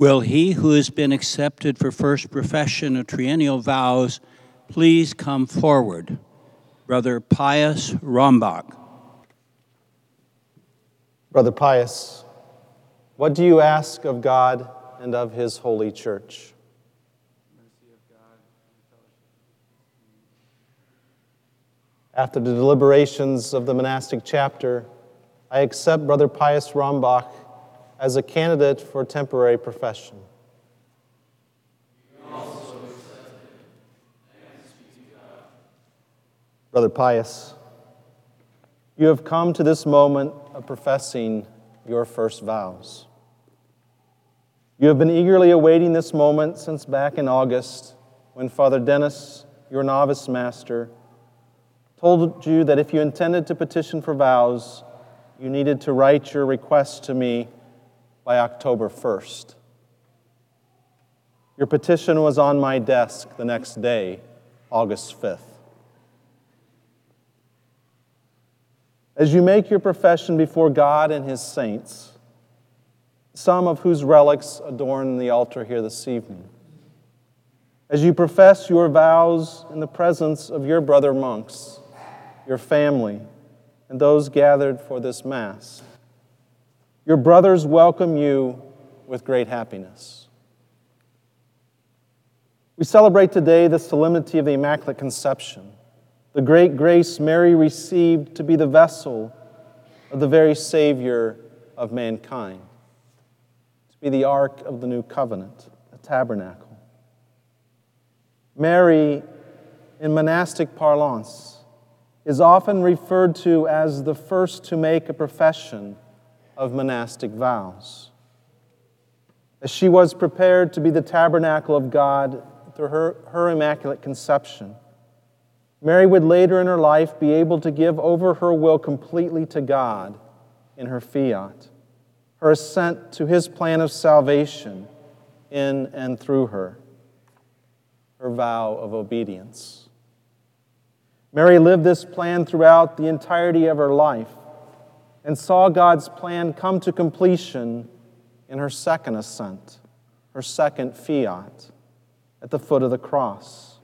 Will he who has been accepted for first profession of triennial vows please come forward? Brother Pius Rombach. Brother Pius, what do you ask of God and of his holy church? After the deliberations of the monastic chapter, I accept Brother Pius Rombach as a candidate for temporary profession. Brother Pius, you have come to this moment of professing your first vows. You have been eagerly awaiting this moment since back in August when Father Dennis, your novice master, told you that if you intended to petition for vows, you needed to write your request to me by October 1st. Your petition was on my desk the next day, August 5th. As you make your profession before God and His saints, some of whose relics adorn the altar here this evening, as you profess your vows in the presence of your brother monks, your family, and those gathered for this Mass, your brothers welcome you with great happiness. We celebrate today the solemnity of the Immaculate Conception, the great grace Mary received to be the vessel of the very Savior of mankind, to be the ark of the new covenant, a tabernacle. Mary, in monastic parlance, is often referred to as the first to make a profession of monastic vows. As she was prepared to be the tabernacle of God through her, her immaculate conception, Mary would later in her life be able to give over her will completely to God in her fiat, her assent to his plan of salvation in and through her, her vow of obedience. Mary lived this plan throughout the entirety of her life and saw God's plan come to completion in her second ascent, her second fiat, at the foot of the cross,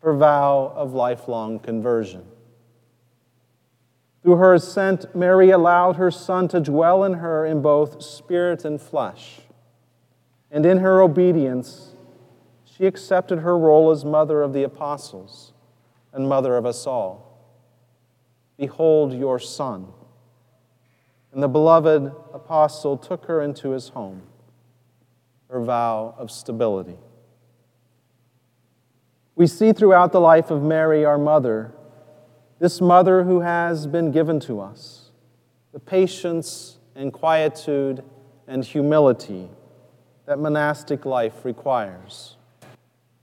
her vow of lifelong conversion. Through her ascent, Mary allowed her Son to dwell in her in both spirit and flesh. And in her obedience, she accepted her role as mother of the apostles and mother of us all. Behold your Son. And the beloved apostle took her into his home, her vow of stability. We see throughout the life of Mary, our mother, this mother who has been given to us, the patience and quietude and humility that monastic life requires,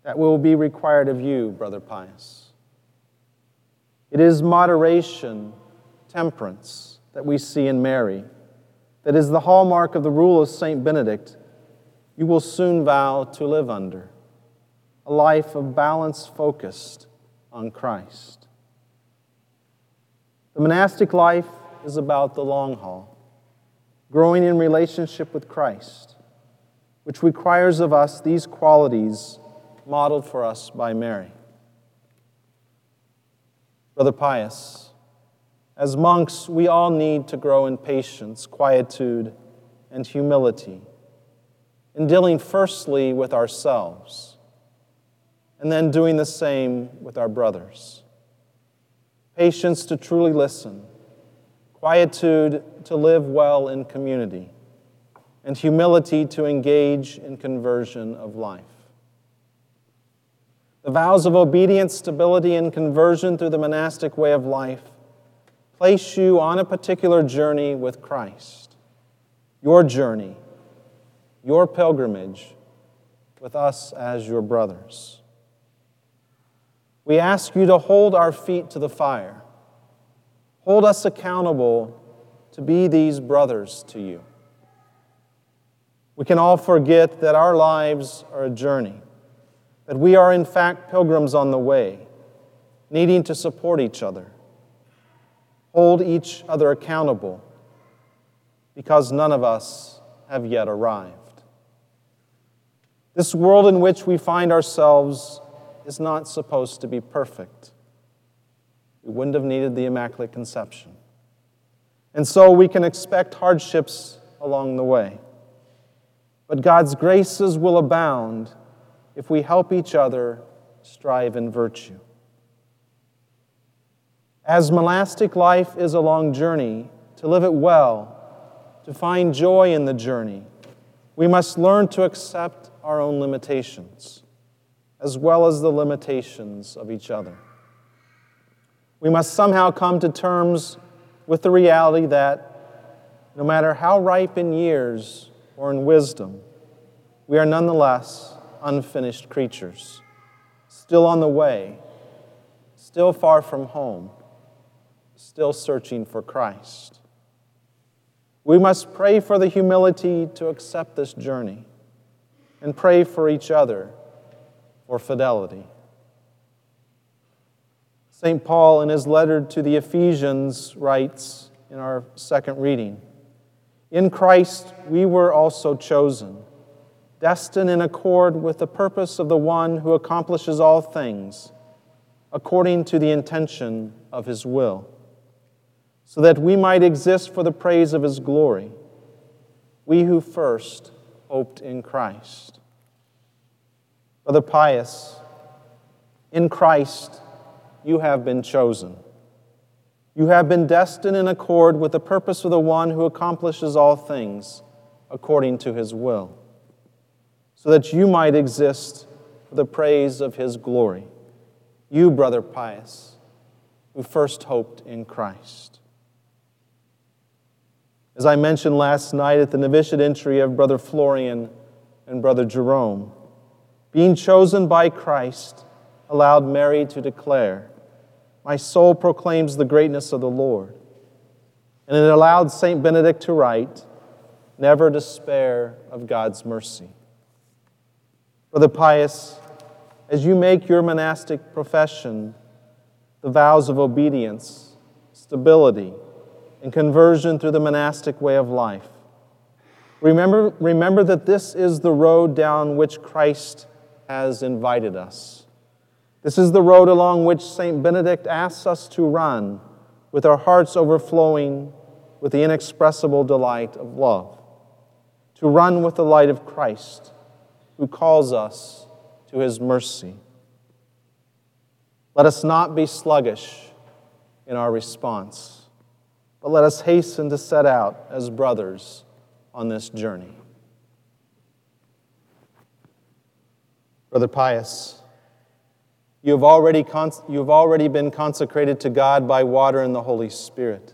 that will be required of you, Brother Pius. It is moderation, temperance, that we see in Mary, that is the hallmark of the rule of St. Benedict, you will soon vow to live under a life of balance focused on Christ. The monastic life is about the long haul, growing in relationship with Christ, which requires of us these qualities modeled for us by Mary. Brother Pius, as monks, we all need to grow in patience, quietude, and humility, in dealing firstly with ourselves, and then doing the same with our brothers. Patience to truly listen, quietude to live well in community, and humility to engage in conversion of life. The vows of obedience, stability, and conversion through the monastic way of life place you on a particular journey with Christ. Your journey, your pilgrimage with us as your brothers. We ask you to hold our feet to the fire. Hold us accountable to be these brothers to you. We can all forget that our lives are a journey, that we are in fact pilgrims on the way, needing to support each other hold each other accountable because none of us have yet arrived. This world in which we find ourselves is not supposed to be perfect. We wouldn't have needed the Immaculate Conception. And so we can expect hardships along the way. But God's graces will abound if we help each other strive in virtue. As monastic life is a long journey, to live it well, to find joy in the journey, we must learn to accept our own limitations, as well as the limitations of each other. We must somehow come to terms with the reality that no matter how ripe in years or in wisdom, we are nonetheless unfinished creatures, still on the way, still far from home, still searching for Christ. We must pray for the humility to accept this journey and pray for each other for fidelity. St. Paul, in his letter to the Ephesians, writes in our second reading In Christ we were also chosen, destined in accord with the purpose of the one who accomplishes all things, according to the intention of his will so that we might exist for the praise of his glory, we who first hoped in Christ. Brother Pius, in Christ you have been chosen. You have been destined in accord with the purpose of the one who accomplishes all things according to his will, so that you might exist for the praise of his glory. You, Brother Pius, who first hoped in Christ. As I mentioned last night at the novitiate entry of Brother Florian and Brother Jerome, being chosen by Christ allowed Mary to declare, My soul proclaims the greatness of the Lord. And it allowed St. Benedict to write, Never despair of God's mercy. Brother Pius, as you make your monastic profession, the vows of obedience, stability, and conversion through the monastic way of life. Remember, remember that this is the road down which Christ has invited us. This is the road along which St. Benedict asks us to run with our hearts overflowing with the inexpressible delight of love. To run with the light of Christ, who calls us to his mercy. Let us not be sluggish in our response but let us hasten to set out as brothers on this journey. Brother Pius, you have, already you have already been consecrated to God by water and the Holy Spirit.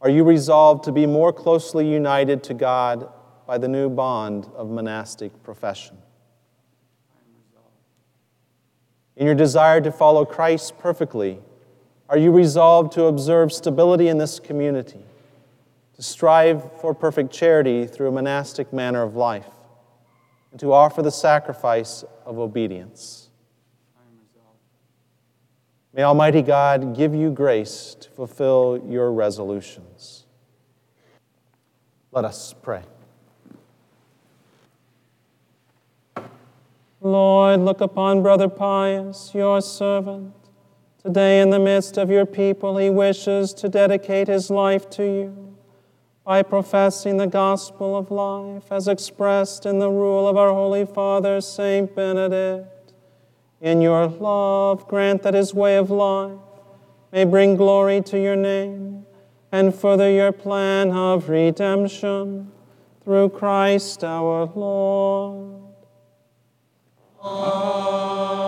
Are you resolved to be more closely united to God by the new bond of monastic profession? In your desire to follow Christ perfectly, are you resolved to observe stability in this community, to strive for perfect charity through a monastic manner of life, and to offer the sacrifice of obedience? May Almighty God give you grace to fulfill your resolutions. Let us pray. Lord, look upon Brother Pius, your servant Today, in the midst of your people, he wishes to dedicate his life to you by professing the gospel of life as expressed in the rule of our Holy Father, Saint Benedict. In your love, grant that his way of life may bring glory to your name and further your plan of redemption through Christ our Lord. Amen.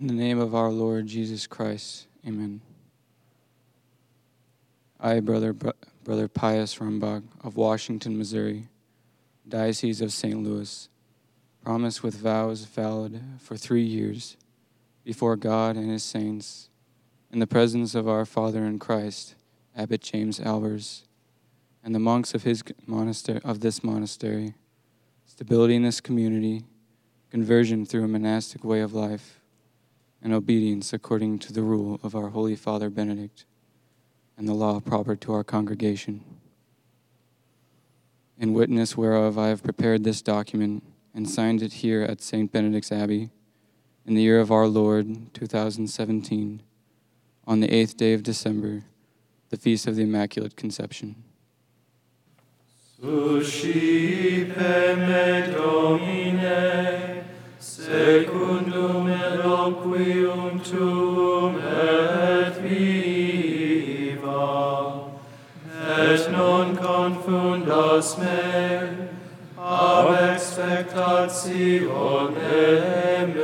In the name of our Lord Jesus Christ, amen. I, Brother, Brother Pius Rombach of Washington, Missouri, Diocese of St. Louis, promise with vows valid for three years before God and His saints, in the presence of our Father in Christ, Abbot James Albers, and the monks of his monastery of this monastery, stability in this community, conversion through a monastic way of life and obedience according to the rule of our Holy Father Benedict, and the law proper to our congregation. In witness whereof I have prepared this document and signed it here at St. Benedict's Abbey in the year of our Lord 2017, on the eighth day of December, the feast of the Immaculate Conception. Suscipe me Domine, secundum requium tuum et viva, et non confundas me ab expectationem